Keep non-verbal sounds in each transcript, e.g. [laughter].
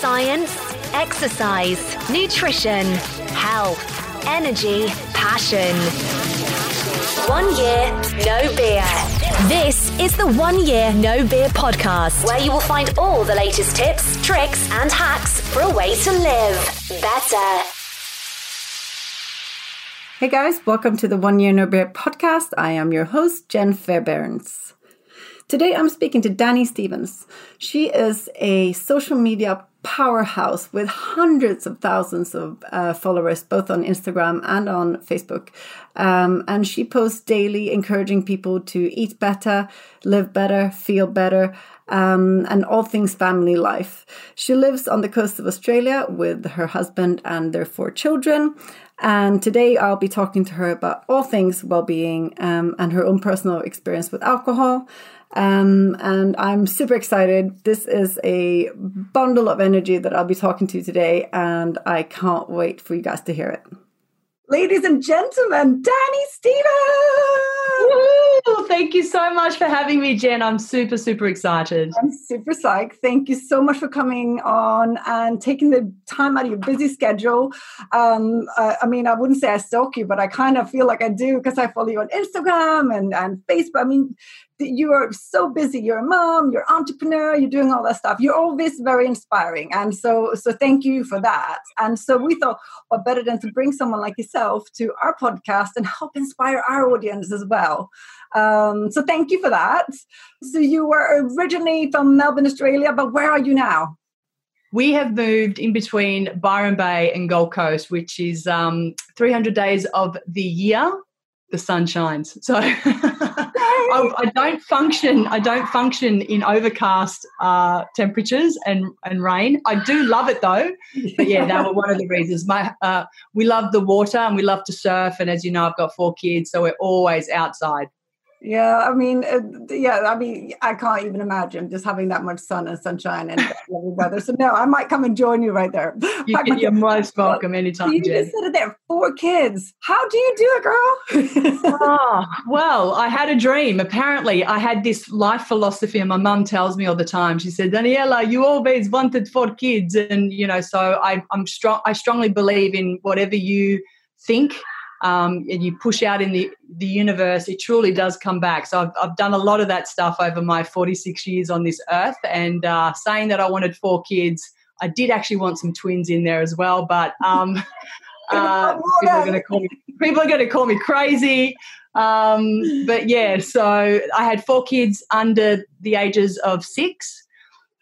Science, exercise, nutrition, health, energy, passion. One year, no beer. This is the One Year No Beer podcast, where you will find all the latest tips, tricks, and hacks for a way to live better. Hey guys, welcome to the One Year No Beer podcast. I am your host, Jen Fairbairns. Today I'm speaking to Danny Stevens. She is a social media powerhouse with hundreds of thousands of uh, followers, both on Instagram and on Facebook. Um, and she posts daily, encouraging people to eat better, live better, feel better, um, and all things family life. She lives on the coast of Australia with her husband and their four children. And today I'll be talking to her about all things well being um, and her own personal experience with alcohol. Um, and I'm super excited. This is a bundle of energy that I'll be talking to today, and I can't wait for you guys to hear it. Ladies and gentlemen, Danny Stevens! Woo! Thank you so much for having me, Jen. I'm super, super excited. I'm super psyched. Thank you so much for coming on and taking the time out of your busy schedule. Um, I, I mean, I wouldn't say I stalk you, but I kind of feel like I do because I follow you on Instagram and, and Facebook. I mean, you are so busy. You're a mom you're entrepreneur you're doing all that stuff. You're always very inspiring. And so so thank you for that. And so we thought what better than to bring someone like yourself to our podcast and help inspire our audience as well. Um, so thank you for that. So you were originally from melbourne australia but where are you now? We have moved in between byron bay and gold coast which is um, 300 days of the year the sun shines. So [laughs] I, I, don't function. I don't function in overcast uh, temperatures and and rain. I do love it though. But yeah, that was one of the reasons. My uh, we love the water and we love to surf. And as you know, I've got four kids, so we're always outside. Yeah, I mean, uh, yeah, I mean, I can't even imagine just having that much sun and sunshine and [laughs] lovely weather. So no, I might come and join you right there. [laughs] You, are most welcome anytime. You Jen. just said it there, four kids. How do you do it, girl? oh, [laughs] well, I had a dream. Apparently, I had this life philosophy, and my mum tells me all the time. She said, "Daniela, you always wanted four kids," and you know, so I, I'm strong. I strongly believe in whatever you think um, and you push out in the, the universe, it truly does come back. So I've, I've done a lot of that stuff over my 46 years on this earth. And uh, saying that I wanted four kids, I did actually want some twins in there as well, but um, [laughs] uh, people are going to call me people are going to call me crazy. Um, but yeah, so I had four kids under the ages of six.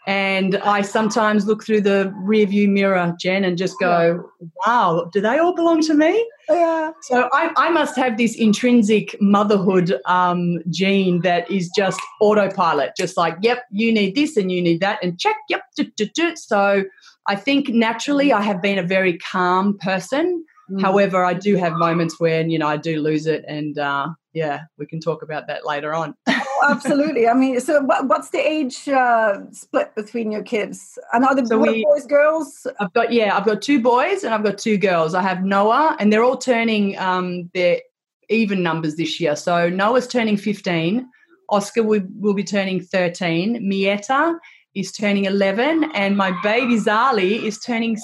And I sometimes look through the rearview mirror, Jen, and just go, wow, do they all belong to me? Yeah. So I, I must have this intrinsic motherhood um, gene that is just autopilot, just like, yep, you need this and you need that, and check, yep. Do, do, do. So I think naturally I have been a very calm person. Mm. However, I do have moments when, you know, I do lose it and, uh, yeah, we can talk about that later on. [laughs] oh, [laughs] absolutely. I mean, so what, what's the age uh, split between your kids? And are the so we, boys, girls? I've got yeah, I've got two boys and I've got two girls. I have Noah, and they're all turning um, their even numbers this year. So Noah's turning fifteen. Oscar will, will be turning thirteen. Mieta is turning eleven, and my baby Zali is turning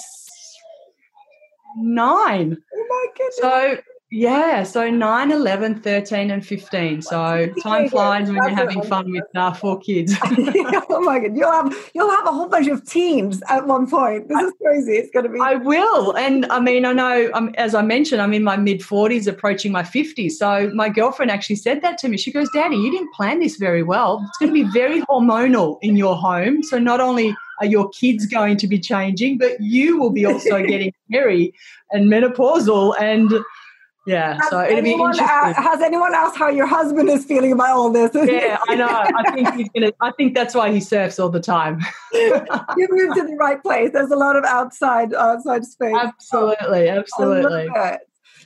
nine. Oh my goodness. So yeah, so 9, 11, 13, and 15. So time flies when you're having fun with uh, four kids. [laughs] oh my god, you'll have you'll have a whole bunch of teams at one point. This is crazy. It's going to be. I will, and I mean, I know. Um, as I mentioned, I'm in my mid 40s, approaching my 50s. So my girlfriend actually said that to me. She goes, "Danny, you didn't plan this very well. It's going to be very hormonal in your home. So not only are your kids going to be changing, but you will be also [laughs] getting hairy and menopausal and." Yeah, has so it'll be anyone, interesting. uh, has anyone asked how your husband is feeling about all this? yeah, I know. I think he's gonna. I think that's why he surfs all the time. [laughs] you moved to the right place. There's a lot of outside outside space. absolutely, absolutely. I.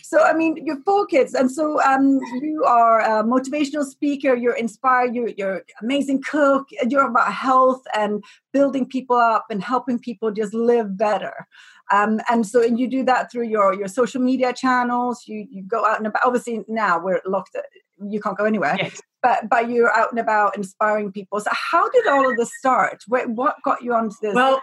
So, I mean, you're four kids, and so um, you are a motivational speaker. You're inspired. You're, you're amazing cook. You're about health and building people up and helping people just live better. Um, and so, and you do that through your your social media channels. You you go out and about. Obviously, now we're locked. You can't go anywhere. Yes. But but you're out and about inspiring people. So, how did all of this start? What, what got you onto this? Well,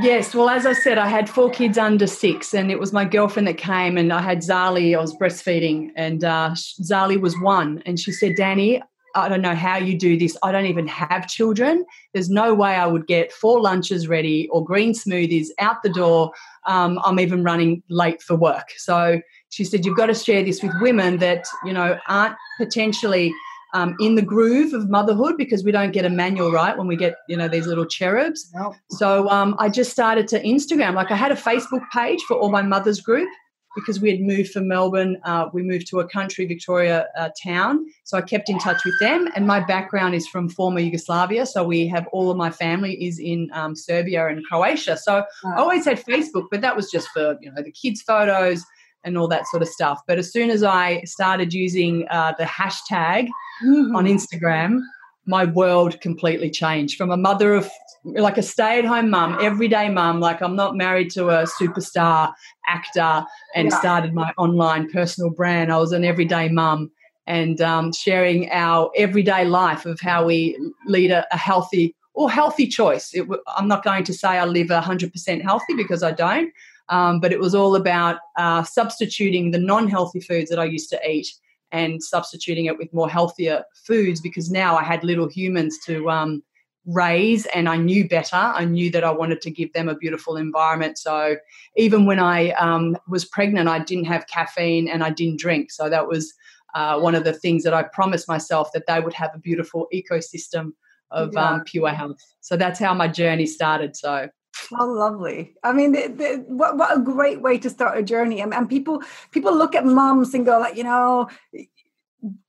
yes. Well, as I said, I had four kids under six, and it was my girlfriend that came, and I had Zali. I was breastfeeding, and uh, Zali was one, and she said, "Danny, I don't know how you do this. I don't even have children. There's no way I would get four lunches ready or green smoothies out the door. Um, I'm even running late for work. So she said, You've got to share this with women that, you know, aren't potentially um, in the groove of motherhood because we don't get a manual right when we get, you know, these little cherubs. No. So um, I just started to Instagram. Like I had a Facebook page for all my mothers group because we had moved from Melbourne. Uh, we moved to a country Victoria uh, town. So I kept in touch with them. And my background is from former Yugoslavia. So we have all of my family is in um, Serbia and Croatia. So I always had Facebook, but that was just for, you know, the kids' photos and all that sort of stuff. But as soon as I started using uh, the hashtag Mhm. on Instagram, my world completely changed from a mother of like a stay at home mum, everyday mum, like I'm not married to a superstar actor and Yeah. started my online personal brand. I was an everyday mum and um, sharing our everyday life of how we lead a, a healthy or healthy choice. It, I'm not going to say I live 100% healthy because I don't, um, but it was all about uh, substituting the non healthy foods that I used to eat and substituting it with more healthier foods because now I had little humans to um, raise and I knew better. I knew that I wanted to give them a beautiful environment. So even when I um, was pregnant, I didn't have caffeine and I didn't drink. So that was uh, one of the things that I promised myself that they would have a beautiful ecosystem of Yeah. um, pure health. So that's how my journey started. So How lovely! I mean, the, the, what what a great way to start a journey. And, and people people look at moms and go like, you know,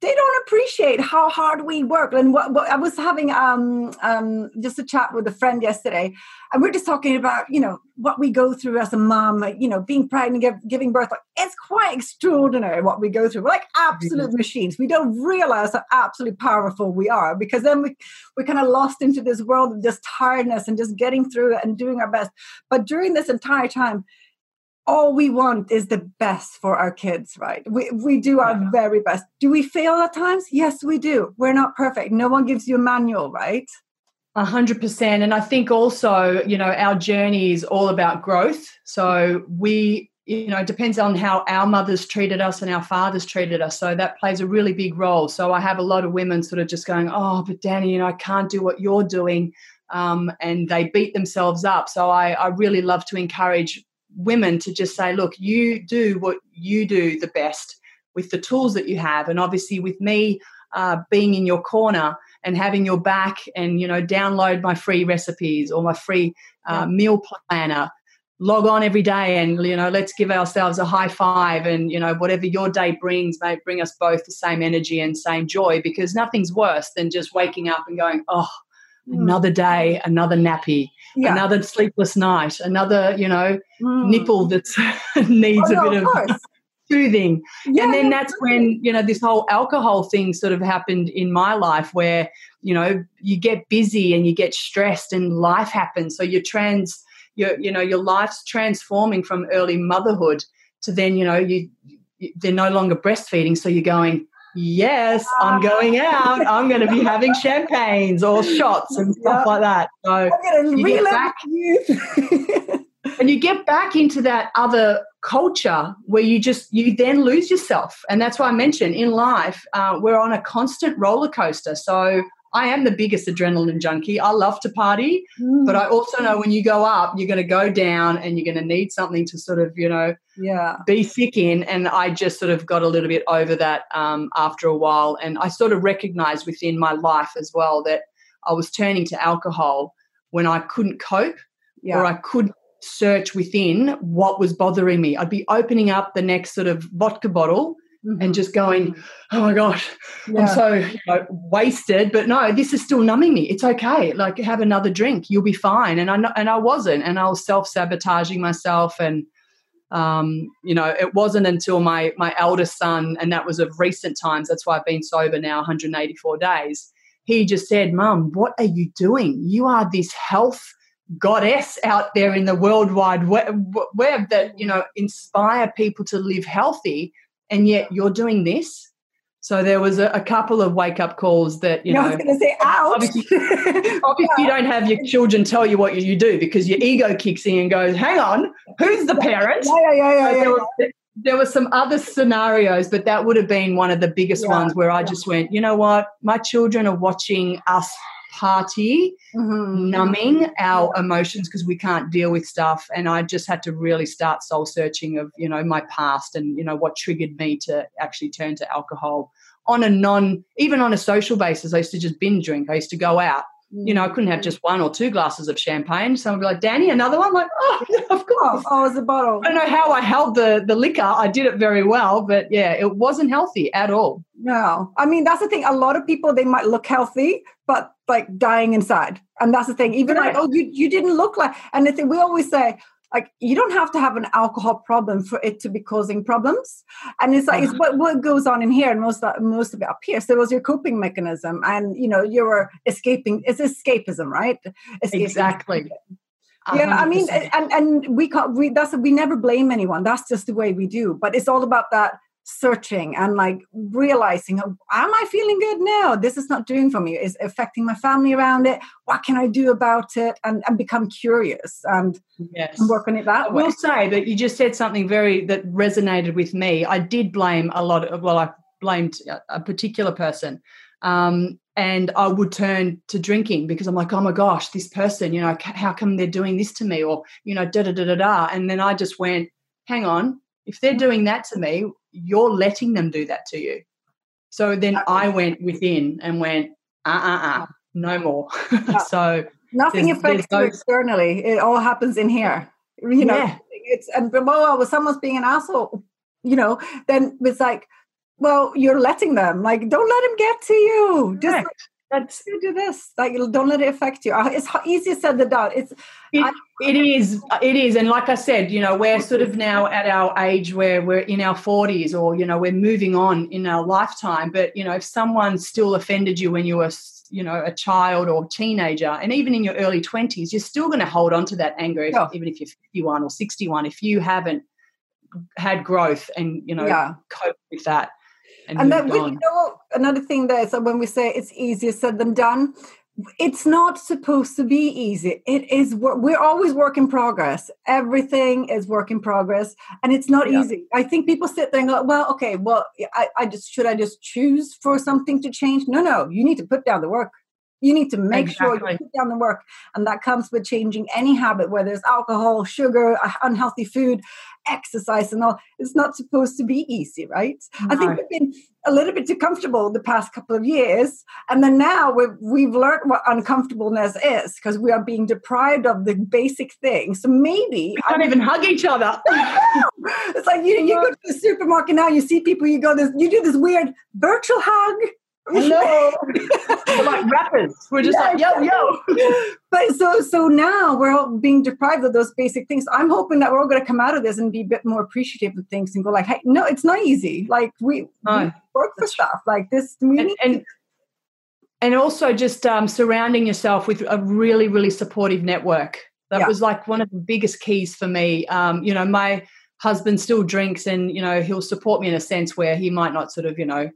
they don't appreciate how hard we work. And what, what I was having um um just a chat with a friend yesterday, and we're just talking about you know what we go through as a mom, like, you know, being pregnant, give, giving birth. Like it's quite extraordinary what we go through. We're like absolute machines. We don't realize how absolutely powerful we are because then we we're kind of lost into this world of just tiredness and just getting through it and doing our best. But during this entire time, all we want is the best for our kids, right? We, we do our Yeah. very best. Do we fail at times? Yes, we do. We're not perfect. No one gives you a manual, right? A hundred percent. And I think also, you know, our journey is all about growth. So we, you know, it depends on how our mothers treated us and our fathers treated us. So that plays a really big role. So I have a lot of women sort of just going, oh, but Danny, you know, I can't do what you're doing. Um, and they beat themselves up. So I, I really love to encourage women to just say, look, you do what you do the best with the tools that you have. And obviously, with me uh, being in your corner and having your back, and you know, download my free recipes or my free uh, meal planner. Log on every day, and you know, let's give ourselves a high five. And you know, whatever your day brings, may bring us both the same energy and same joy. Because nothing's worse than just waking up and going, oh. Another day, another nappy, Yeah. another sleepless night, another, you know, Mm. nipple that [laughs] needs Oh, no, a bit of of soothing. Yeah, and then that's when, you know, this whole alcohol thing sort of happened in my life where, you know, you get busy and you get stressed and life happens. So you're trans, your, you know, your life's transforming from early motherhood to then, you know, you they're no longer breastfeeding. So you're going, yes, I'm going out. I'm going to be having champagnes or shots and stuff like that. So I'm You get relive back- youth. [laughs] and you get back into that other culture where you just you then lose yourself and that's why i mentioned in life uh, we're on a constant roller coaster so i am the biggest adrenaline junkie i love to party but i also know when you go up you're going to go down and you're going to need something to sort of you know yeah. be thick in and i just sort of got a little bit over that um, after a while and i sort of recognized within my life as well that i was turning to alcohol when i couldn't cope Yeah. or I couldn't search within what was bothering me. I'd be opening up the next sort of vodka bottle mm-hmm. and just going, oh my gosh, yeah. I'm so you know, wasted. But no, this is still numbing me. It's okay. Like have another drink, you'll be fine. And I and I wasn't, and I was self sabotaging myself. And um, you know, it wasn't until my my eldest son, and that was of recent times. That's why I've been sober now 184 days. He just said, "Mum, what are you doing? You are this health." goddess out there in the world wide web, web that you know inspire people to live healthy and yet you're doing this. So there was a, a couple of wake up calls that you know. I was going to say, ouch. Obviously, [laughs] obviously you don't have your children tell you what you do because your ego kicks in and goes, "Hang on, who's the parent?" Yeah, yeah, yeah, yeah. There, were, there were some other scenarios, but that would have been one of the biggest yeah, ones where I just went, you know what, my children are watching us party, mm-hmm. numbing our emotions because we can't deal with stuff. And I just had to really start soul searching of, you know, my past and, you know, what triggered me to actually turn to alcohol on a non, even on a social basis. I used to just binge drink. I used to go out. You know, I couldn't have mm. just one or two glasses of champagne. Someone would be like, Danny, another one? I'm like, oh, [laughs] of course. Oh, it's a bottle. I don't know how I held the, the liquor. I did it very well, but yeah, it wasn't healthy at all. No. I mean, that's the thing. A lot of people, they might look healthy, but like dying inside. And that's the thing. Even right. like, oh, you, you didn't look like, and the thing we always say, like you don't have to have an alcohol problem for it to be causing problems and it's like uh-huh. it's what, what goes on in here and most of, most of it up here so it was your coping mechanism and you know you were escaping it's escapism right escaping. exactly yeah i mean and and we can't we that's we never blame anyone that's just the way we do but it's all about that searching and like realizing am i feeling good now? This is not doing for me. Is affecting my family around it? What can i do about it? and, and become curious and, yes. and work on it that I way. will say that you just said something very that resonated with me. I did blame a lot of well i blamed a particular person um, and I would turn to drinking because I'm like, oh my gosh, this person, you know, how come they're doing this to me, or you know, da da da da da. And then I just went, hang on, if they're doing that to me, you're letting them do that to you. So then I went within and went, uh uh uh, no more. [laughs] so nothing affects you externally. It all happens in here. You know, yeah. it's and well, was someone's being an asshole, you know, then it's like, well, you're letting them. Like, don't let him get to you. Just let's do this. Like, don't let it affect you. It's easier said than done. It's it, I, it is it is, and like I said, you know, we're sort of now at our age where we're in our forties, or you know, we're moving on in our lifetime. But you know, if someone still offended you when you were you know a child or teenager and even in your early 20s you're still going to hold on to that anger if, even if you're 51 or 61 if you haven't had growth and you know yeah. cope with that and, and then you know another thing there is that when we say it's easier said than done, it's not supposed to be easy. It is. We're always work in progress. Everything is work in progress, and it's not yeah. easy. I think people sit there and go, "Well, okay, well, I, I just should I just choose for something to change?" No, no. You need to put down the work. You need to make exactly. sure you put down the work. And that comes with changing any habit, whether it's alcohol, sugar, uh, unhealthy food, exercise, and all. It's not supposed to be easy, right? No. I think we've been a little bit too comfortable the past couple of years. And then now we've, we've learned what uncomfortableness is because we are being deprived of the basic things. So maybe. We can't I, even hug each other. [laughs] it's like you, you go to the supermarket now, you see people, you go this, you do this weird virtual hug no, [laughs] we're like rappers. We're just like yo yo. [laughs] But so so now we're all being deprived of those basic things. I'm hoping that we're all going to come out of this and be a bit more appreciative of things and go like, hey, no, it's not easy. Like we, no, we work for stuff like this. and, and, and also just um, surrounding yourself with a really really supportive network. That yeah. was like one of the biggest keys for me. Um, you know, my husband still drinks and you know he'll support me in a sense where he might not sort of you know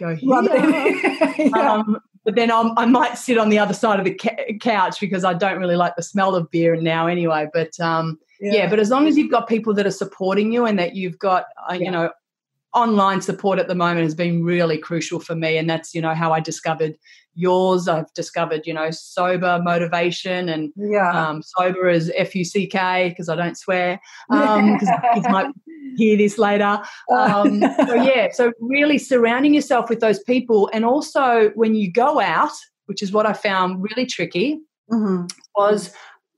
go here. [laughs] [laughs] yeah. um, but then I'm, i might sit on the other side of the ca- couch because I don't really like the smell of beer now anyway. But um, yeah. yeah. but as long as you've got people that are supporting you and that you've got, uh, yeah. you know, online support at the moment has been really crucial for me. And that's, you know, how I discovered yours. I've discovered, you know, sober motivation and yeah. um, sober as F U C K because I don't swear because [laughs] um, kids might hear this later. Um, so yeah, so really surrounding yourself with those people, and also when you go out, which is what I found really tricky, mm-hmm. was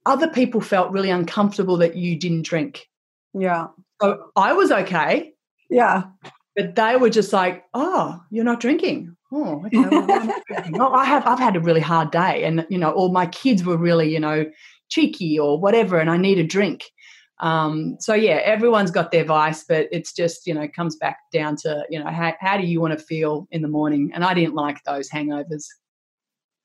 other people felt really uncomfortable that you didn't drink. Yeah. So I was okay. Yeah. But they were just like, "Oh, you're not drinking." Oh, okay. Well, I have. I've had a really hard day, and you know, all my kids were really, you know, cheeky or whatever, and I need a drink. Um, so yeah, everyone's got their vice, but it's just you know comes back down to you know how how do you want to feel in the morning? And I didn't like those hangovers.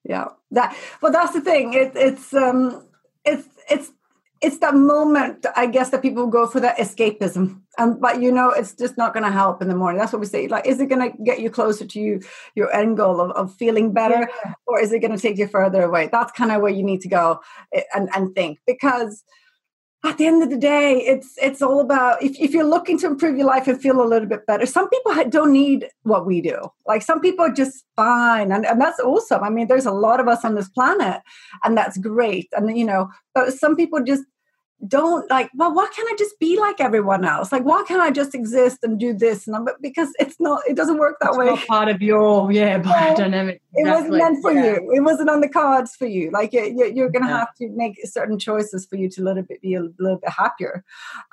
Yeah, that. Well, that's the thing. It, it's um, it's it's it's that moment i guess that people go for that escapism. And but you know it's just not going to help in the morning. That's what we say like is it going to get you closer to you, your end goal of, of feeling better yeah. or is it going to take you further away? That's kind of where you need to go eh, and, and think because at the end of the day it's it's all about if, if you're looking to improve your life and feel a little bit better some people don't need what we do. Like some people are just fine and, and that's awesome. I mean there's a lot of us on this planet and that's great and you know but some people just don't like well why can't i just be like everyone else like why can't i just exist and do this and I'm, because it's not it doesn't work that way. it's way part of your yeah [laughs] biodynamic exactly. it wasn't meant for yeah. you it wasn't on the cards for you like you, you're gonna yeah. have to make certain choices for you to a little bit be a little bit happier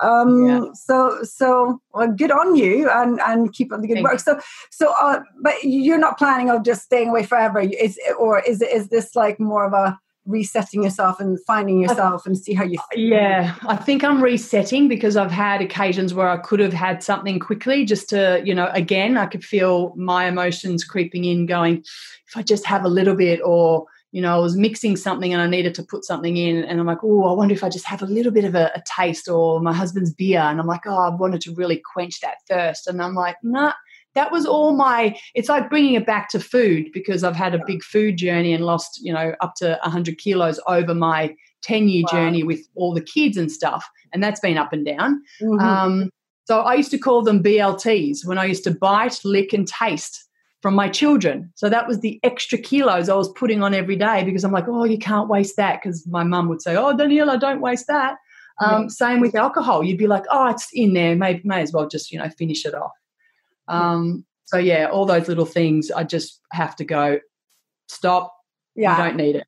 um yeah. so so well, good on you and and keep up the good Thank work so so uh but you're not planning of just staying away forever is or is is this like more of a resetting yourself and finding yourself and see how you feel. yeah i think i'm resetting because i've had occasions where i could have had something quickly just to you know again i could feel my emotions creeping in going if i just have a little bit or you know i was mixing something and i needed to put something in and i'm like oh i wonder if i just have a little bit of a, a taste or my husband's beer and i'm like oh i wanted to really quench that thirst and i'm like nah that was all my it's like bringing it back to food because i've had a big food journey and lost you know up to 100 kilos over my 10 year wow. journey with all the kids and stuff and that's been up and down. Mm-hmm. um, so i used to call them blts when i used to bite lick and taste from my children. So that was the extra kilos i was putting on every day because i'm like oh you can't waste that because my mum would say oh daniela don't waste that. Um, yeah. same with alcohol. You'd be like oh it's in there. May, may as well just you know finish it off um, so yeah, all those little things, I just have to go, stop. Yeah. You don't need it.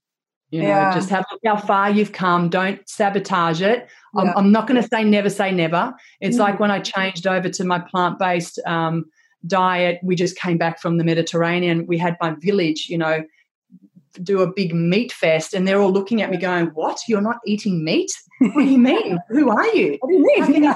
You know, yeah. just have look how far you've come. Don't sabotage it. I'm, I'm, not going to say never say never. It's mm. like when I changed over to my plant based um, diet. We just came back from the Mediterranean. We had my village, you know, do a big meat fest and they're all looking at me going, What? You're not eating meat? What do you mean? Who are you? What do you mean?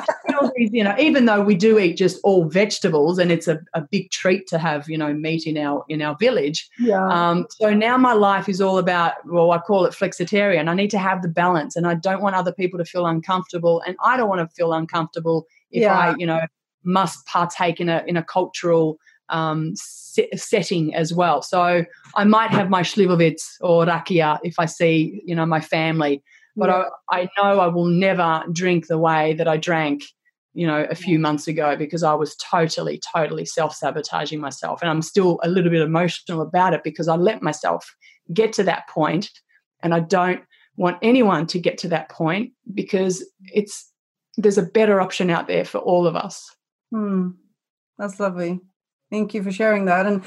you know, even though we do eat just all vegetables and it's a, a big treat to have, you know, meat in our in our village. Yeah. Um, so now my life is all about, well, I call it flexitarian. I need to have the balance and I don't want other people to feel uncomfortable and I don't want to feel uncomfortable if yeah. I, you know, must partake in a in a cultural um, setting as well. So I might have my slivovitz or rakia if I see, you know, my family, but yeah. I, I know I will never drink the way that I drank, you know, a few months ago because I was totally, totally self sabotaging myself. And I'm still a little bit emotional about it because I let myself get to that point and I don't want anyone to get to that point because it's there's a better option out there for all of us. Hmm. That's lovely. Thank you for sharing that. And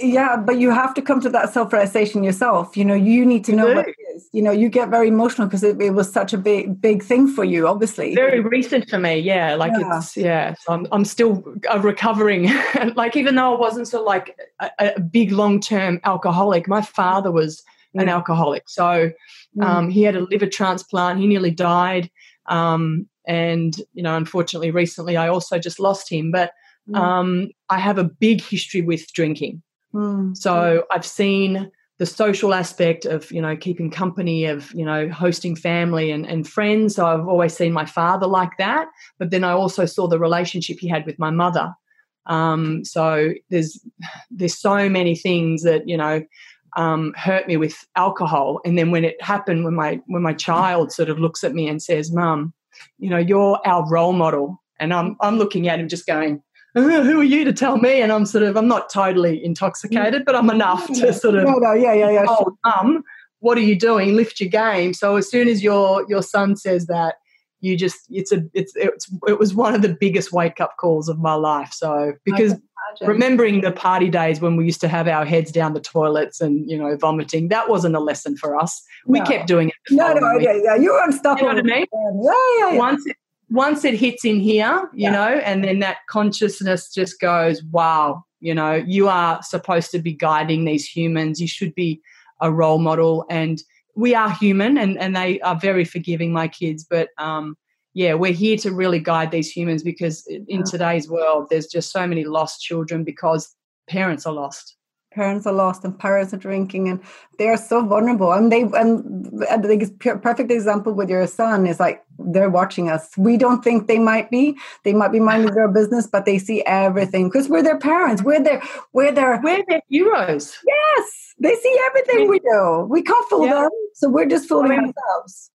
yeah, but you have to come to that self realization yourself. You know, you need to know what it is. You know, you get very emotional because it, it, was such a big, big thing for you, obviously. Very recent for me. Yeah. Like yeah. it's, yeah. So I'm, I'm still uh, recovering. [laughs] like, even though I wasn't so like a, a big long term alcoholic, my father was yeah. an alcoholic. So mm. um, he had a liver transplant. He nearly died. Um, and, you know, unfortunately, recently I also just lost him. But, Mm. Um, I have a big history with drinking. Mm. So I've seen the social aspect of, you know, keeping company, of, you know, hosting family and, and friends. So I've always seen my father like that. But then I also saw the relationship he had with my mother. Um, so there's there's so many things that, you know, um, hurt me with alcohol. And then when it happened, when my when my child sort of looks at me and says, "Mum, you know, you're our role model," and I'm I'm looking at him just going, who are you to tell me? And I'm sort of, I'm not totally intoxicated, but I'm enough to sort of, no, no, yeah, yeah, yeah. Oh, mum, what are you doing? Lift your game. So as soon as your your son says that, you just it's a it's, it's it was one of the biggest wake up calls of my life so because remembering the party days when we used to have our heads down the toilets and you know vomiting that wasn't a lesson for us we no. kept doing it no no yeah, yeah you were unstoppable you know what I mean? yeah, yeah, yeah. once it, once it hits in here you yeah. know and then that consciousness just goes wow you know you are supposed to be guiding these humans. You should be a role model. And we are human and, and they are very forgiving my kids. But um, yeah we're here to really guide these humans because in today's world there's just so many lost children because parents are lost parents are lost and parents are drinking and they are so vulnerable. And they and, and the perfect example with your son is like they're watching us. We don't think they might be. They might be minding their business but they see everything. Because we're their parents. We're their we're their we're their heroes. Yes. They see everything we do. We can't fool yeah. them. So we're just fooling I mean, ourselves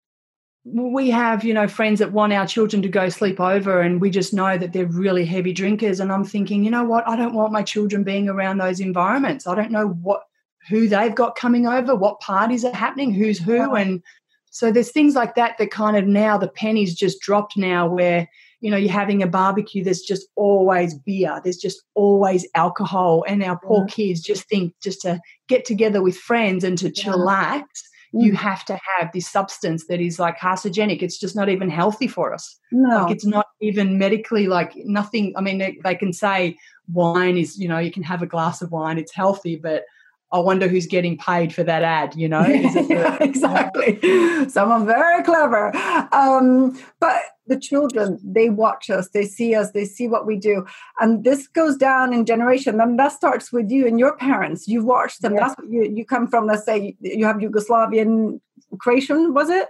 we have you know friends that want our children to go sleep over and we just know that they're really heavy drinkers. And i'm thinking you know what? I don't want my children being around those environments. I don't know what who they've got coming over what parties are happening who's who. And so there's things like that that kind of now the pennies just dropped now where you know you're having a barbecue there's just always beer there's just always alcohol. And our poor kids just think just to get together with friends and to chillax you mm. have to have this substance that is like carcinogenic. It's just not even healthy for us. No. Like it's not even medically like nothing. I mean, they, they can say wine is, you know, you can have a glass of wine, it's healthy, but I wonder who's getting paid for that ad, you know? yeah, [laughs] exactly. Someone very clever. Um, but the children, they watch us, they see us, they see what we do. And this goes down in generation. And that starts with you and your parents. You watch them. Yes. That's what you, you come from, let's say you have Yugoslavian Croatian, was it?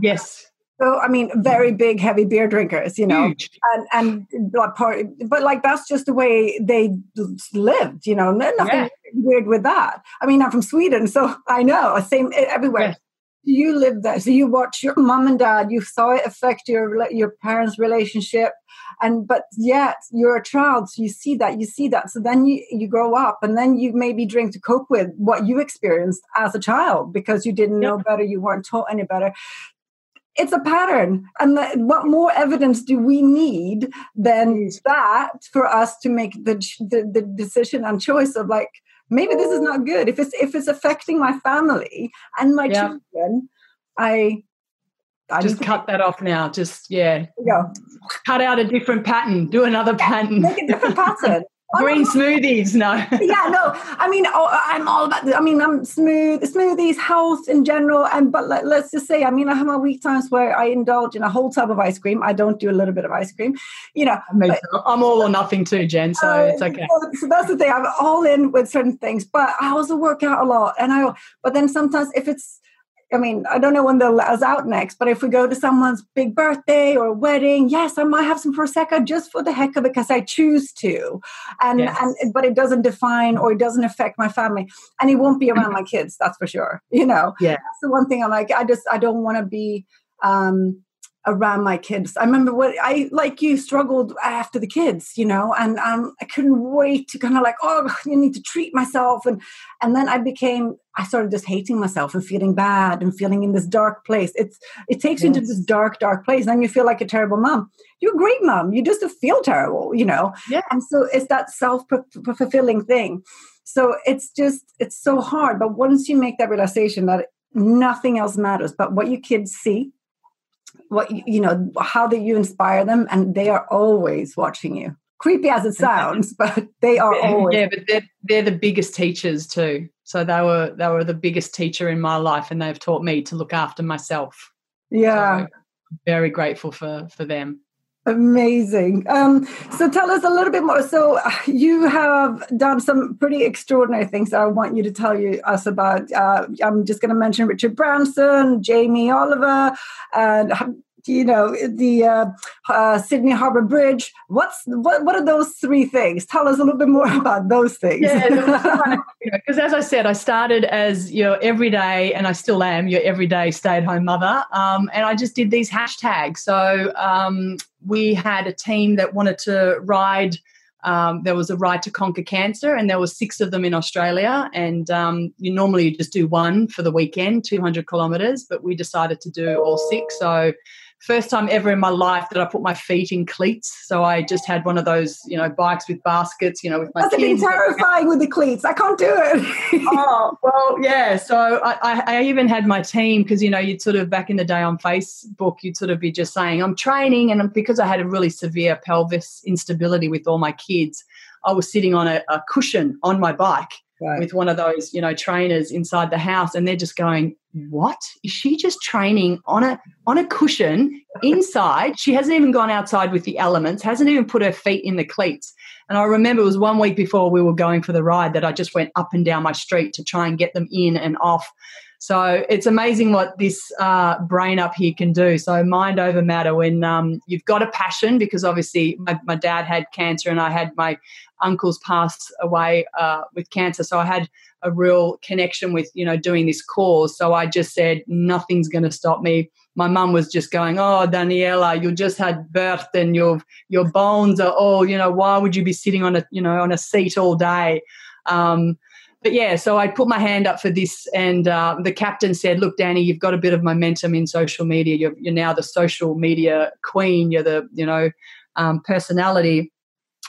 Yes. So I mean, very big, heavy beer drinkers, you know, Huge. and and blood party, but like that's just the way they lived, you know. Nothing yeah. weird with that. I mean, I'm from Sweden, so I know same everywhere. Yes you lived that so you watch your mom and dad you saw it affect your your parents relationship and but yet you're a child so you see that you see that so then you you grow up and then you maybe drink to cope with what you experienced as a child because you didn't know better you weren't taught any better. It's a pattern and the, what more evidence do we need than that for us to make the, the, the decision and choice of like maybe this is not good if it's if it's affecting my family and my yeah. children i I just cut that off now. Just yeah, go. cut out a different pattern. Do another pattern. Make a different [laughs] pattern. Green smoothies, no. [laughs] yeah, no. I mean, oh, I'm all about. I mean, I'm smooth smoothies, health in general, and but let, us just say, I mean, I have my weak times where I indulge in a whole tub of ice cream. I don't do a little bit of ice cream, you know. But, I'm all or nothing too, Jen. So uh, it's okay. So, so that's the thing. I'm all in with certain things, but I also work out a lot, and I. But then sometimes if it's I mean, I don't know when the is out next, but if we go to someone's big birthday or wedding, yes, I might have some prosecco just for the heck of it because I choose to, and yes. and but it doesn't define or it doesn't affect my family, and it won't be around my kids. That's for sure. You know, yeah, that's the one thing I'm like. I just I don't want to be. um around my kids. I remember what I like you struggled after the kids, you know, and um, I couldn't wait to kind of like, oh, you need to treat myself, and and then I became, I started just hating myself and feeling bad and feeling in this dark place. It's it takes yes. you into this dark, dark place, and then you feel like a terrible mom. You're a great mom. You just feel terrible, you know. Yeah. And so it's that self fulfilling thing. So it's just it's so hard, but once you make that realization that nothing else matters but what your kids see what you know how do you inspire them? And they are always watching you. Creepy as it [laughs] sounds but they are always yeah but they're, they're the biggest teachers too. So they were they were the biggest teacher in my life and they've taught me to look after myself. Yeah. So very grateful for for them Amazing. Um, so tell us a little bit more. So you have done some pretty extraordinary things that I want you to tell you us about. Uh, I'm just going to mention Richard Branson, Jamie Oliver, and you know the uh, uh, Sydney Harbour Bridge. What's what? What are those three things? Tell us a little bit more [laughs] about those things. Yeah, because [laughs] as I said, I started as your everyday, and I still am your everyday stay-at-home mother. Um, and I just did these hashtags. So um, we had a team that wanted to ride. Um, there was a ride to conquer cancer, and there were six of them in Australia. And um, you normally just do one for the weekend, 200 kilometres, but we decided to do all six. So first time ever in my life that I put my feet in cleats. So I just had one of those, you know, bikes with baskets, you know, with my That's kids. terrifying with the cleats. I can't do it. [laughs] oh, well, yeah. So I, I, I even had my team because, you know, you'd sort of back in the day on Facebook, you'd sort of be just saying, I'm training. And because I had a really severe pelvis instability with all my kids, I was sitting on a, a cushion on my bike right. with one of those, you know, trainers inside the house, and they're just going, "What is she just training on a on a cushion inside? She hasn't even gone outside with the elements, hasn't even put her feet in the cleats." And I remember it was one week before we were going for the ride that I just went up and down my street to try and get them in and off. So it's amazing what this uh, brain up here can do. So mind over matter when um, you've got a passion, because obviously my, my, dad had cancer and I had my uncles pass away uh, with cancer. So I had a real connection with, you know, doing this cause. So I just said, nothing's going to stop me. My mum was just going, oh, Daniela, you just had birth and your your bones are all, you know, why would you be sitting on a, you know, on a seat all day? Um, but yeah, so I put my hand up for this, and uh, the captain said, "Look, Danny, you've got a bit of momentum in social media. You're, you're now the social media queen. You're the you know um, personality.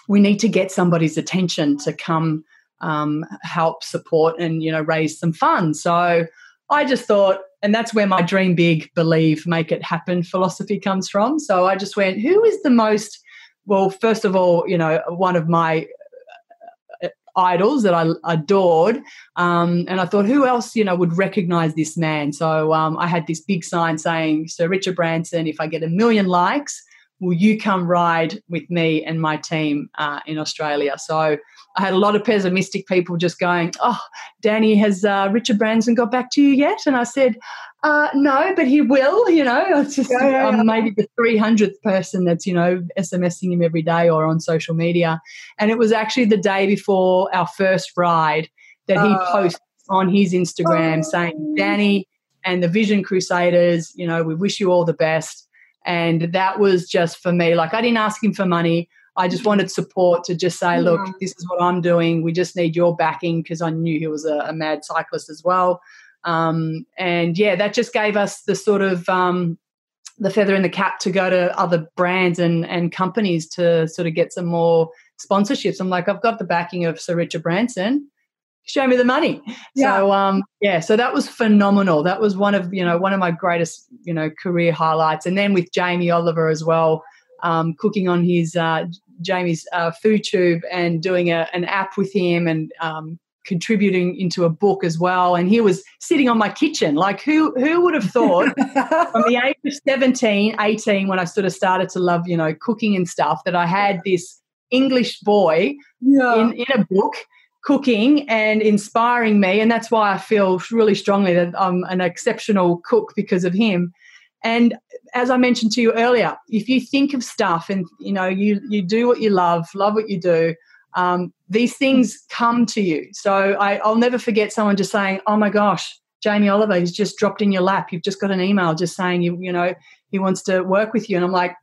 We need to get somebody's attention to come um, help support and you know raise some funds." So I just thought, and that's where my dream big, believe, make it happen philosophy comes from. So I just went, who is the most well, first of all, you know, one of my idols that I adored. Um, and I thought, who else, you know, would recognize this man? So um, I had this big sign saying, Sir Richard Branson, if I get a million likes, will you come ride with me and my team uh, in Australia? So I had a lot of pessimistic people just going, oh, Danny, has uh, Richard Branson got back to you yet? And I said, uh, no, but he will, you know. [laughs] It's just yeah, yeah, yeah. maybe the 300th person that's, you know, SMSing him every day or on social media. And it was actually the day before our first ride that he uh, posts on his Instagram oh. saying, Danny and the Vision Crusaders, you know, we wish you all the best. And that was just for me. Like, I didn't ask him for money. I just wanted support to just say, look, this is what I'm doing. We just need your backing because I knew he was a, a mad cyclist as well. Um, and yeah, that just gave us the sort of um, the feather in the cap to go to other brands and, and companies to sort of get some more sponsorships. I'm like, I've got the backing of Sir Richard Branson. Show me the money. Yeah. So um, yeah, so that was phenomenal. That was one of you know one of my greatest you know career highlights. And then with Jamie Oliver as well, um, cooking on his uh, Jamie's uh, FoodTube and doing a, an app with him and um, contributing into a book as well. And he was sitting on my kitchen. Like who who would have thought [laughs] from the age of 17 18 when i sort of started to love you know cooking and stuff that i had this english boy yeah. in, in a book cooking and inspiring me. And that's why i feel really strongly that i'm an exceptional cook because of him and as i mentioned to you earlier if you think of stuff and you know you you do what you love love what you do um, these things come to you. So I, will never forget someone just saying, "Oh my gosh, Jamie Oliver, he's just dropped in your lap. You've just got an email just saying you, you know, he wants to work with you." And I'm like,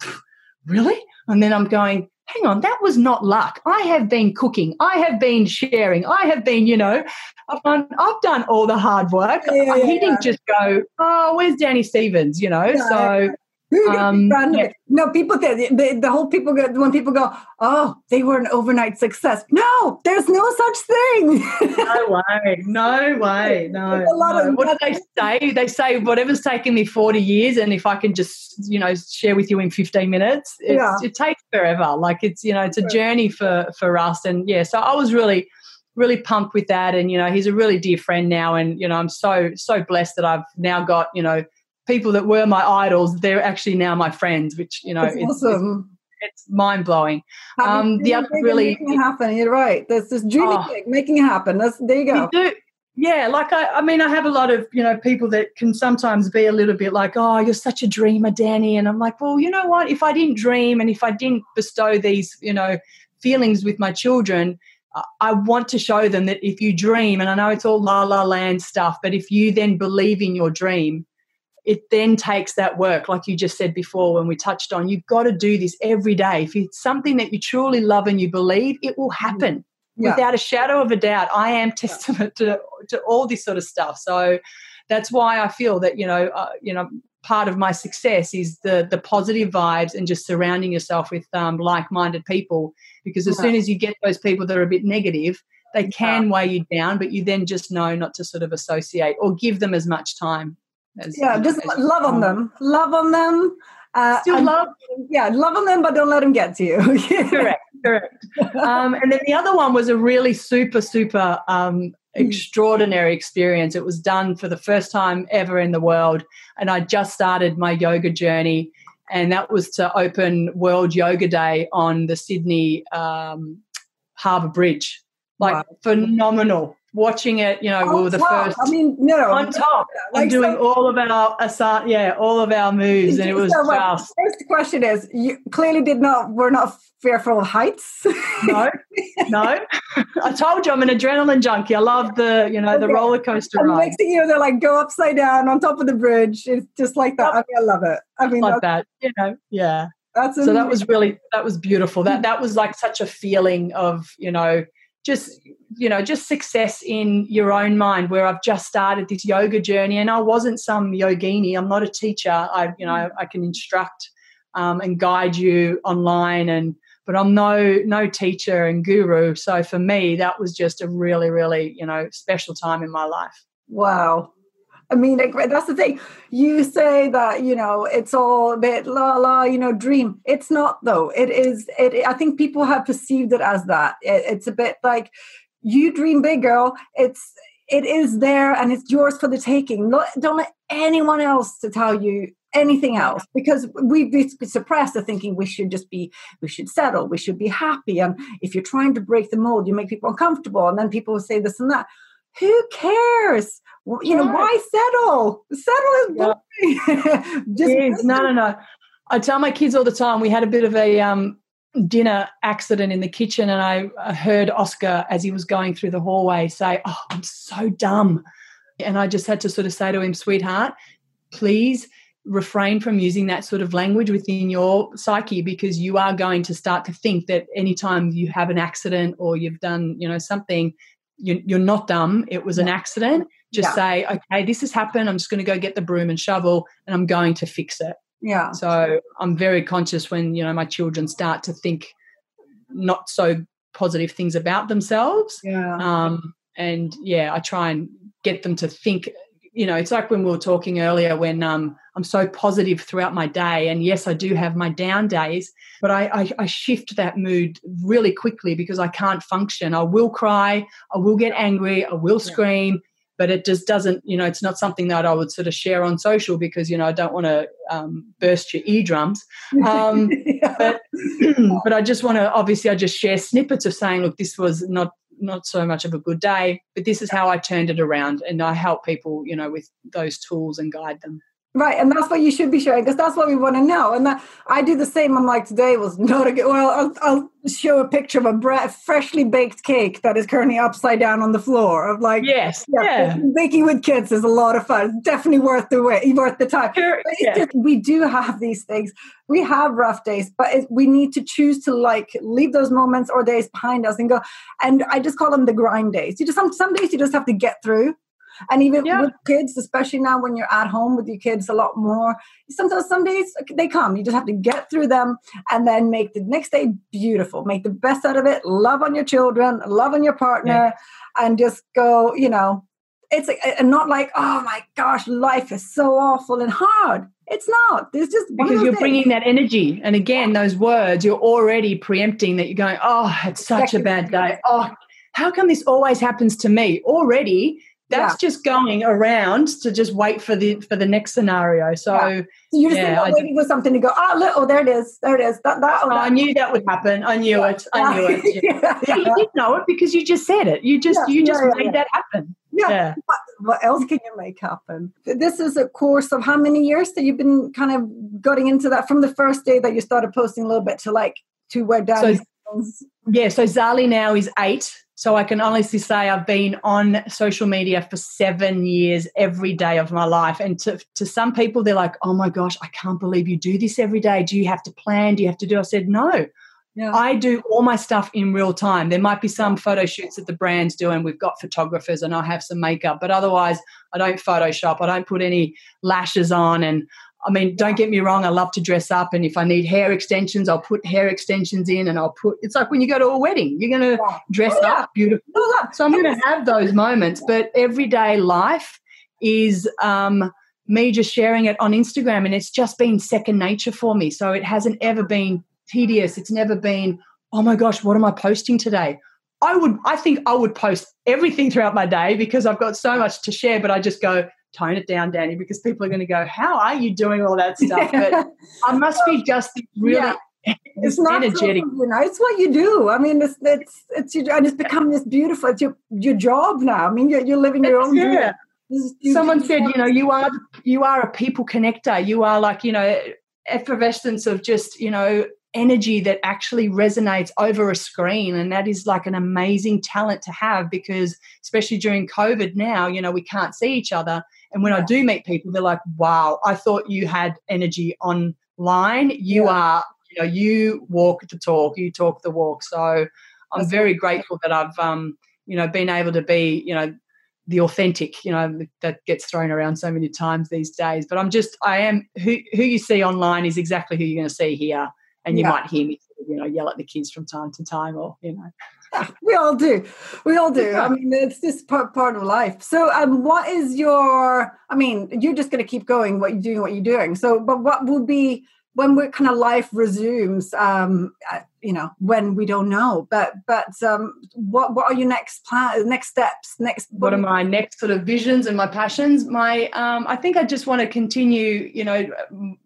"Really?" And then I'm going, "Hang on, that was not luck. I have been cooking. I have been sharing. I have been, you know, I've done, I've done all the hard work. Yeah, yeah, he didn't just go, "Oh, where's Danny Stevens?" You know, so." Um, yeah. No, people the, the, the whole people go when people go, oh, they were an overnight success. No, there's no such thing. no [laughs] way, no way, no. no. What do they say? They say whatever's taken me forty years, and if I can just you know share with you in fifteen minutes, yeah. it takes forever. Like it's you know it's a journey for for us, and yeah. So I was really really pumped with that, and you know he's a really dear friend now, and you know I'm so so blessed that I've now got you know people that were my idols, they're actually now my friends, which you know, it's, awesome. It's, it's mind blowing. Um, the other really making it happen. You're right. That's this dreaming oh, making it happen. That's there you go. You yeah, like I, I mean, I have a lot of you know people that can sometimes be a little bit like, "Oh, you're such a dreamer, Danny," and I'm like, "Well, you know what? If I didn't dream and if I didn't bestow these, you know, feelings with my children, I want to show them that if you dream, and I know it's all la la land stuff, but if you then believe in your dream, it then takes that work, like you just said before when we touched on, you've got to do this every day. If it's something that you truly love and you believe, it will happen yeah. without a shadow of a doubt. I am testament to, to all this sort of stuff. So that's why I feel that, you know, uh, you know, part of my success is the the positive vibes and just surrounding yourself with um, like-minded people because as yeah. soon as you get those people that are a bit negative they can yeah. weigh you down but you then just know not to sort of associate or give them as much time as, yeah just as love on them love on them uh, Still love, yeah, love on them, but don't let them get to you. [laughs] correct, correct. Um, and then the other one was a really super, super um, Hmm. extraordinary experience. It was done for the first time ever in the world. And I just started my yoga journey. And that was to open World Yoga Day on the Sydney um, Harbour Bridge. Like wow. phenomenal watching it, you know, on we oh, were the top. first. I mean, no, on top like and doing so, all of our aside, yeah, all of our moves, and it was so just. First question is: you clearly did not. We're not fearful of heights. no, no. I told you I'm an adrenaline junkie. I love the, you know, okay. the roller coaster and ride. Next thing you know, they're like go upside down on top of the bridge. It's just like that. I, mean, I love it. I mean, like that. You know, yeah. That's so that was really that was beautiful. That that was like such a feeling of you know just you know just success in your own mind where i've just started this yoga journey. And i wasn't some yogini. I'm not a teacher. I you know i can instruct um, and guide you online and but i'm no no teacher and guru. So for me that was just a really really you know special time in my life. Wow I mean, that's the thing. You say that you know it's all a bit la la, you know, dream. It's not though. It is. It. I think people have perceived it as that. It, it's a bit like you dream big, girl. It's it is there and it's yours for the taking. Not, don't let anyone else to tell you anything else because we've been suppressed to thinking we should just be we should settle we should be happy and if you're trying to break the mold you make people uncomfortable and then people will say this and that who cares you know, why settle? Settle is boring. [laughs] Just yes, no, no, no. I tell my kids all the time. We had a bit of a um, dinner accident in the kitchen, and I, I heard Oscar as he was going through the hallway say, "Oh, I'm so dumb," and I just had to sort of say to him, "Sweetheart, please." refrain from using that sort of language within your psyche because you are going to start to think that anytime you have an accident or you've done you know something you're not dumb it was an accident just yeah. say, okay, this has happened. I'm just going to go get the broom and shovel and I'm going to fix it. Yeah. So I'm very conscious when, you know, my children start to think not so positive things about themselves. Yeah. Um, and yeah, I try and get them to think, you know, it's like when we were talking earlier when um, I'm so positive throughout my day. And yes, I do have my down days, but I, I, I shift that mood really quickly because I can't function. I will cry, I will get angry, I will scream. Yeah but it just doesn't you know it's not something that i would sort of share on social because you know i don't want to um, burst your eardrums um, [laughs] but [clears throat] but i just want to obviously i just share snippets of saying look this was not not so much of a good day but this is how i turned it around and i help people you know with those tools and guide them Right, and that's what you should be sharing because that's what we want to know. And that, I do the same. I'm like, today was not a good. Well, I'll, I'll show a picture of a bre- freshly baked cake that is currently upside down on the floor. Of like, yes, yeah, yeah. baking with kids is a lot of fun. It's definitely worth the way, worth the time. Sure, yeah. just, we do have these things. We have rough days, but it, we need to choose to like leave those moments or days behind us and go. And I just call them the grind days. You just some some days you just have to get through and even yeah. with kids, especially now when you're at home with your kids a lot more, sometimes some days they come. You just have to get through them and then make the next day beautiful. Make the best out of it. Love on your children, love on your partner, yeah. and just go, you know, it's and not like, oh my gosh, life is so awful and hard. It's not. There's just because you're days. bringing that energy, and again, those words, you're already preempting that you're going, oh, it's such a bad day. Oh, how come this always happens to me? Already, that's yeah. just going around to just wait for the for the next scenario. So, yeah. so you're just yeah, waiting for something to go. Oh, look, oh, there it is, there it is. That, that, oh, that. I knew that would happen. I knew it. I knew it. [laughs] yeah. You did know it because you just said it. You just you just made that happen. Yeah. What, what, else can you make happen? This is a course of how many years that you've been kind of getting into that from the first day that you started posting a little bit to like to where down. So, yeah. So Zali now is eight so I can honestly say I've been on social media for seven years every day of my life. And to, to some people, they're like, oh my gosh, I can't believe you do this every day. Do you have to plan? Do you have to do? I said, no. Yeah. I do all my stuff in real time. There might be some photo shoots that the brands do, and we've got photographers, and I have some makeup, but otherwise, I don't Photoshop. I don't put any lashes on, and I mean, don't get me wrong, I love to dress up. And if I need hair extensions, I'll put hair extensions in and I'll put it's like when you go to a wedding, you're going to dress oh, yeah. up beautiful. So I'm going to have those moments. But everyday life is um, me just sharing it on Instagram and it's just been second nature for me. So it hasn't ever been tedious. It's never been, oh my gosh, what am I posting today? I would, I think I would post everything throughout my day because I've got so much to share, but I just go, tone it down, Danny, because people are going to go, how are you doing all that stuff? [laughs] But I must be just really yeah it's not energetic. you know, it's what you do. I mean, it's it's it's your, and it's become this beautiful. It's your your job now. I mean, you're, you're living your own. Yeah. Someone said, you know, you are you are a people connector. You are like you know effervescence of just you know energy that actually resonates over a screen and that is like an amazing talent to have because especially during covid now you know we can't see each other and when yeah. i do meet people they're like wow i thought you had energy online you yeah. are you know you walk the talk you talk the walk so i'm That's very grateful that i've um you know been able to be you know the authentic you know that gets thrown around so many times these days but i'm just i am who who you see online is exactly who you're going to see here and you yeah. might hear me, you know, yell at the kids from time to time, or you know. [laughs] we all do. We all do. I mean, it's just part, part of life. So, um, what is your? I mean, you're just going to keep going. What you're doing, what you're doing. So, but what will be when we kind of life resumes? Um, uh, you know, when we don't know. But but um, what what are your next plan? Next steps? Next. What, what are my next sort of visions and my passions? My um, I think I just want to continue. You know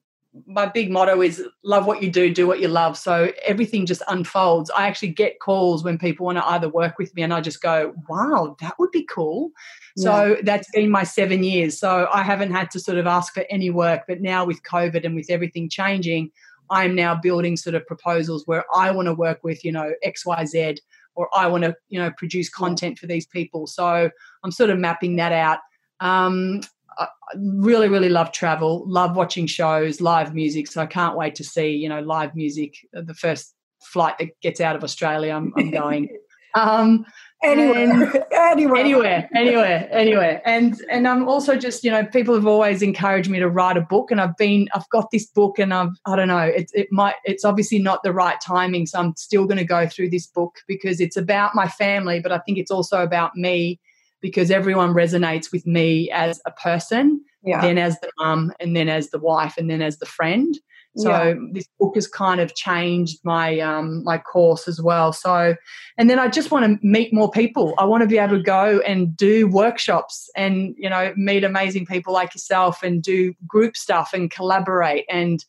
my big motto is love what you do, do what you love. So everything just unfolds. I actually get calls when people want to either work with me and I just go, wow, that would be cool. Yeah. So that's been my seven years. So I haven't had to sort of ask for any work. But now with COVID and with everything changing, I'm now building sort of proposals where I want to work with, you know, XYZ or I want to, you know, produce content for these people. So I'm sort of mapping that out. Um, I really, really love travel, love watching shows, live music. So I can't wait to see, you know, live music. Uh, the first flight that gets out of Australia, I'm, I'm going. [laughs] um, anywhere, [laughs] anywhere, anywhere, anywhere, anywhere. And and I'm also just, you know, people have always encouraged me to write a book, and I've been, I've got this book, and I've, I don't know, it it might, it's obviously not the right timing, so I'm still going to go through this book because it's about my family, but I think it's also about me because everyone resonates with me as a person, yeah. then as the mum, and then as the wife, and then as the friend. So yeah. this book has kind of changed my um, my course as well. So, and then I just want to meet more people. I want to be able to go and do workshops and you know meet amazing people like yourself and do group stuff and collaborate and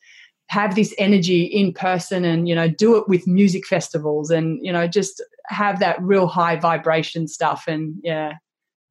have this energy in person and you know do it with music festivals and you know just have that real high vibration stuff and yeah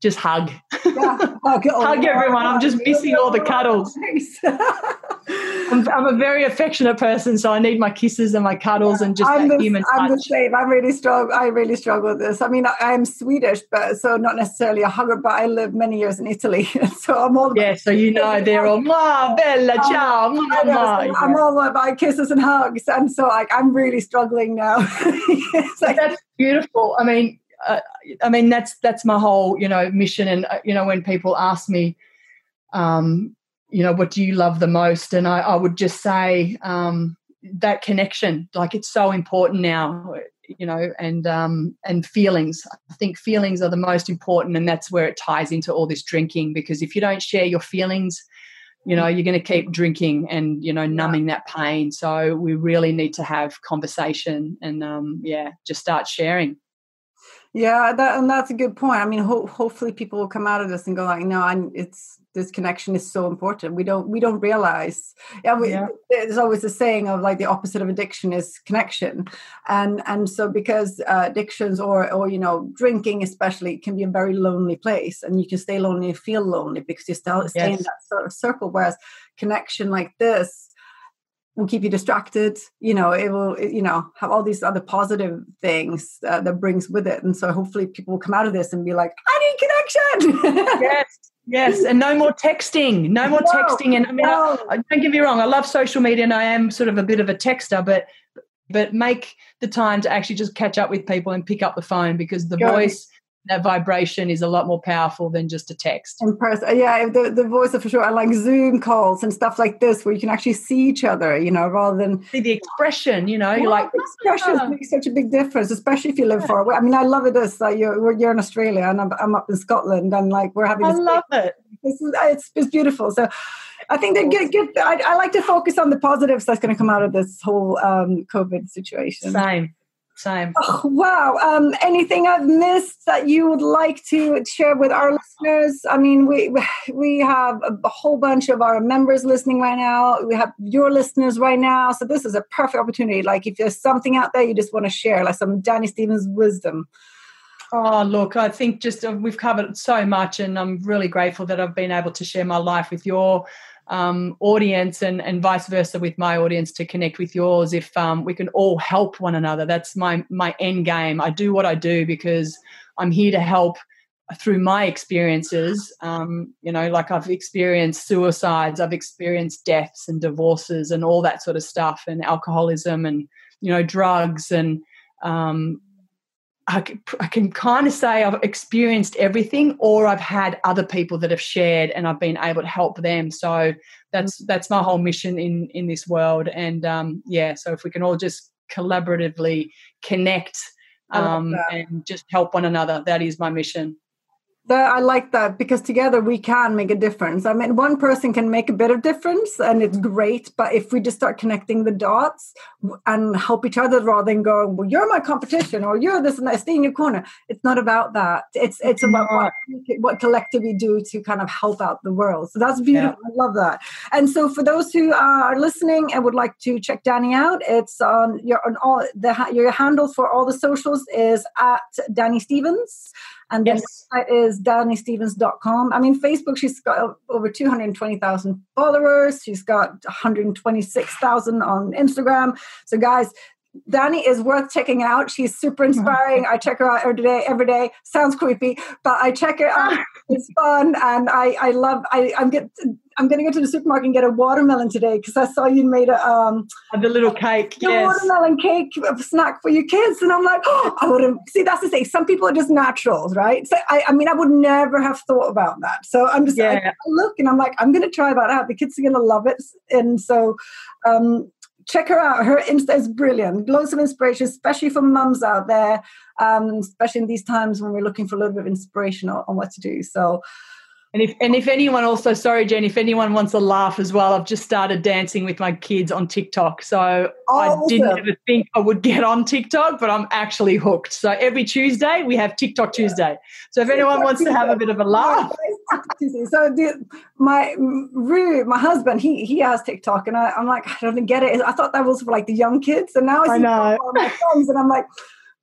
just hug. Yeah, hug, [laughs] hug everyone. I'm just missing all the cuddles. [laughs] I'm, I'm, a very affectionate person, so I need my kisses and my cuddles and just I'm the, human touch. I'm the same. I'm really strong. I really struggle with this. I mean, I, am Swedish, but so not necessarily a hugger. But I lived many years in Italy, [laughs] so I'm all. Yeah, so you know they're all ma bella um, ciao, ma, ma. So I'm all about kisses and hugs, and so like I'm really struggling now. like, that's beautiful. I mean, uh, I mean that's that's my whole you know mission. And uh, you know when people ask me, um, you know, what do you love the most, and I, I would just say um, that connection. Like it's so important now, you know, and um, and feelings. I think feelings are the most important, and that's where it ties into all this drinking. Because if you don't share your feelings, you know you're going to keep drinking and you know numbing that pain so we really need to have conversation and um, yeah just start sharing yeah, that and that's a good point. I mean, ho- hopefully people will come out of this and go like, no, I'm, it's this connection is so important. We don't we don't realize. Yeah, we, yeah. there's always a saying of like the opposite of addiction is connection, and and so because uh, addictions or or you know drinking especially can be a very lonely place, and you can stay lonely and feel lonely because you still stay yes. in that sort of circle. Whereas connection like this will keep you distracted you know it will you know have all these other positive things uh, that brings with it. And so hopefully people will come out of this and be like i need connection! [laughs] Yes yes and no more texting no more no, texting. And i mean no. I, don't get me wrong i love social media and i am sort of a bit of a texter but but make the time to actually just catch up with people and pick up the phone because the voice that vibration is a lot more powerful than just a text. In person, yeah, the, the voice of for sure. I like Zoom calls and stuff like this where you can actually see each other, you know, rather than see the expression. You know, you're like expressions make such a big difference, especially if you live far away. I mean, I love it as like you're you're in Australia and I'm, I'm up in Scotland and like we're having. I love it. This is it's, it's beautiful. So. I think they get good. I, I, like to focus on the positives that's going to come out of this whole um, COVID situation. Same. Same. Oh, wow. Um, anything I've missed that you would like to share with our listeners? I mean, we we have a whole bunch of our members listening right now. We have your listeners right now. So this is a perfect opportunity. Like if there's something out there you just want to share, like some Danny Stevens wisdom. Oh, look, I think just uh, we've covered so much, and I'm really grateful that I've been able to share my life with your um, audience and, and vice versa with my audience to connect with yours if um, we can all help one another. That's my my end game. I do what i do because i'm here to help through my experiences. Um, you know like i've experienced suicides i've experienced deaths and divorces and all that sort of stuff and alcoholism and you know drugs and um, I can, I can kind of say I've experienced everything, or I've had other people that have shared, and I've been able to help them. So that's that's my whole mission in in this world. And um, yeah, so if we can all just collaboratively connect um, and just help one another, that is my mission. I like that because together we can make a difference. I mean, one person can make a bit of difference and it's great, but if we just start connecting the dots and help each other rather than going, well, you're my competition or you're this and that, stay in your corner. It's not about that. It's it's about what, what collectively do to kind of help out the world. So that's beautiful. Yeah. I love that. And so for those who uh, are listening and would like to check Danny out, it's on your on all the your handle for all the socials is at Danny Stevens. And yes. the website is danistevens.com. I mean, Facebook, she's got over 220,000 followers. She's got 126,000 on Instagram. So, guys, Danny is worth checking out. She's super mm-hmm. inspiring. I check her out every day. Every day sounds creepy, but I check her out. [laughs] It's fun, and I I love. I I'm get I'm going to go to the supermarket and get a watermelon today because I saw you made a um the little cake, the yes. watermelon cake snack for your kids, and I'm like, oh, I would. See, that's the thing. Some people are just naturals, right? So I, I mean, I would never have thought about that. So I'm just, yeah. I, I look and I'm like, I'm going to try that out. The kids are going to love it, and so um check her out. Her Insta is brilliant. Loads of inspiration, especially for mums out there, um, especially in these times when we're looking for a little bit of inspiration on, on what to do. So and if and if anyone also, sorry, Jen, if anyone wants a laugh as well, I've just started dancing with my kids on TikTok. So oh, I didn't ever think I would get on TikTok, but I'm actually hooked. So every Tuesday we have TikTok Tuesday. So if anyone wants to have a bit of a laugh. so the, my Rue, my husband, he he has TikTok, and I, am like, I don't get it. I thought that was for like the young kids, and now I see I know. my friends, and I'm like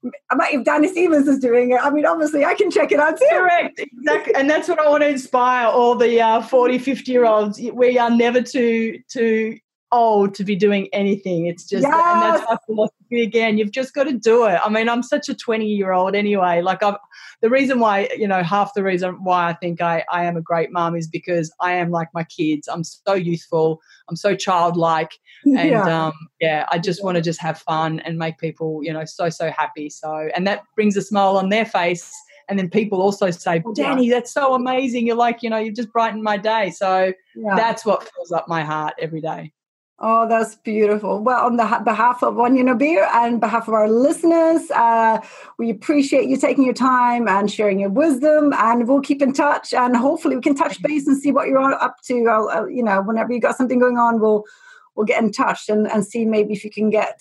if Dani Stevens is doing it, I mean, obviously I can check it out too. Correct, exactly. And that's what I want to inspire all the uh, 40, 50 year olds. We are never too, too old to be doing anything. It's just, yes. and that's my philosophy again. You've just got to do it. I mean, I'm such a 20 year old anyway. Like, I've, the reason why, you know, half the reason why I think I, I am a great mom is because I am like my kids. I'm so youthful, I'm so childlike. [laughs] And yeah, um, yeah I just want to just have fun and make people, you know, so, so happy. So, and that brings a smile on their face and then people also say Danny, that's so amazing you're like you know you've just brightened my day so yeah. that's what fills up my heart every day Oh, that's beautiful. Well, on the behalf of No Beer and behalf of our listeners, uh, we appreciate you taking your time and sharing your wisdom. And we'll keep in touch, and hopefully, we can touch base and see what you're up to. Uh, you know, whenever you got something going on, we'll we'll get in touch and, and see maybe if you can get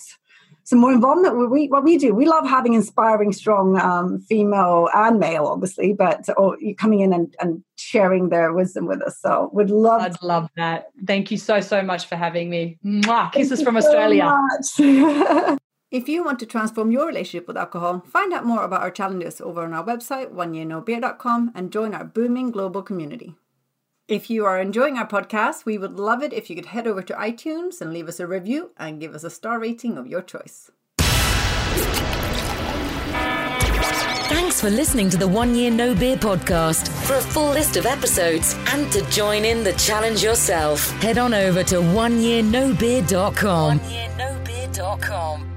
some more involvement. We, what we do, we love having inspiring, strong um, female and male, obviously, but or coming in and, and sharing their wisdom with us. So would love. I'd to- love that. Thank you so so much for having me. Mwah, kisses from Australia. So [laughs] if you want to transform your relationship with alcohol, find out more about our challenges over on our website, oneyearnobeer.com, and join our booming global community. If you are enjoying our podcast, we would love it if you could head over to iTunes and leave us a review and give us a star rating of your choice. Thanks for listening to the One Year No Beer podcast. For a full list of episodes and to join in the challenge yourself, head on over to oneyearnobeer.com. Oneyearnobeer.com.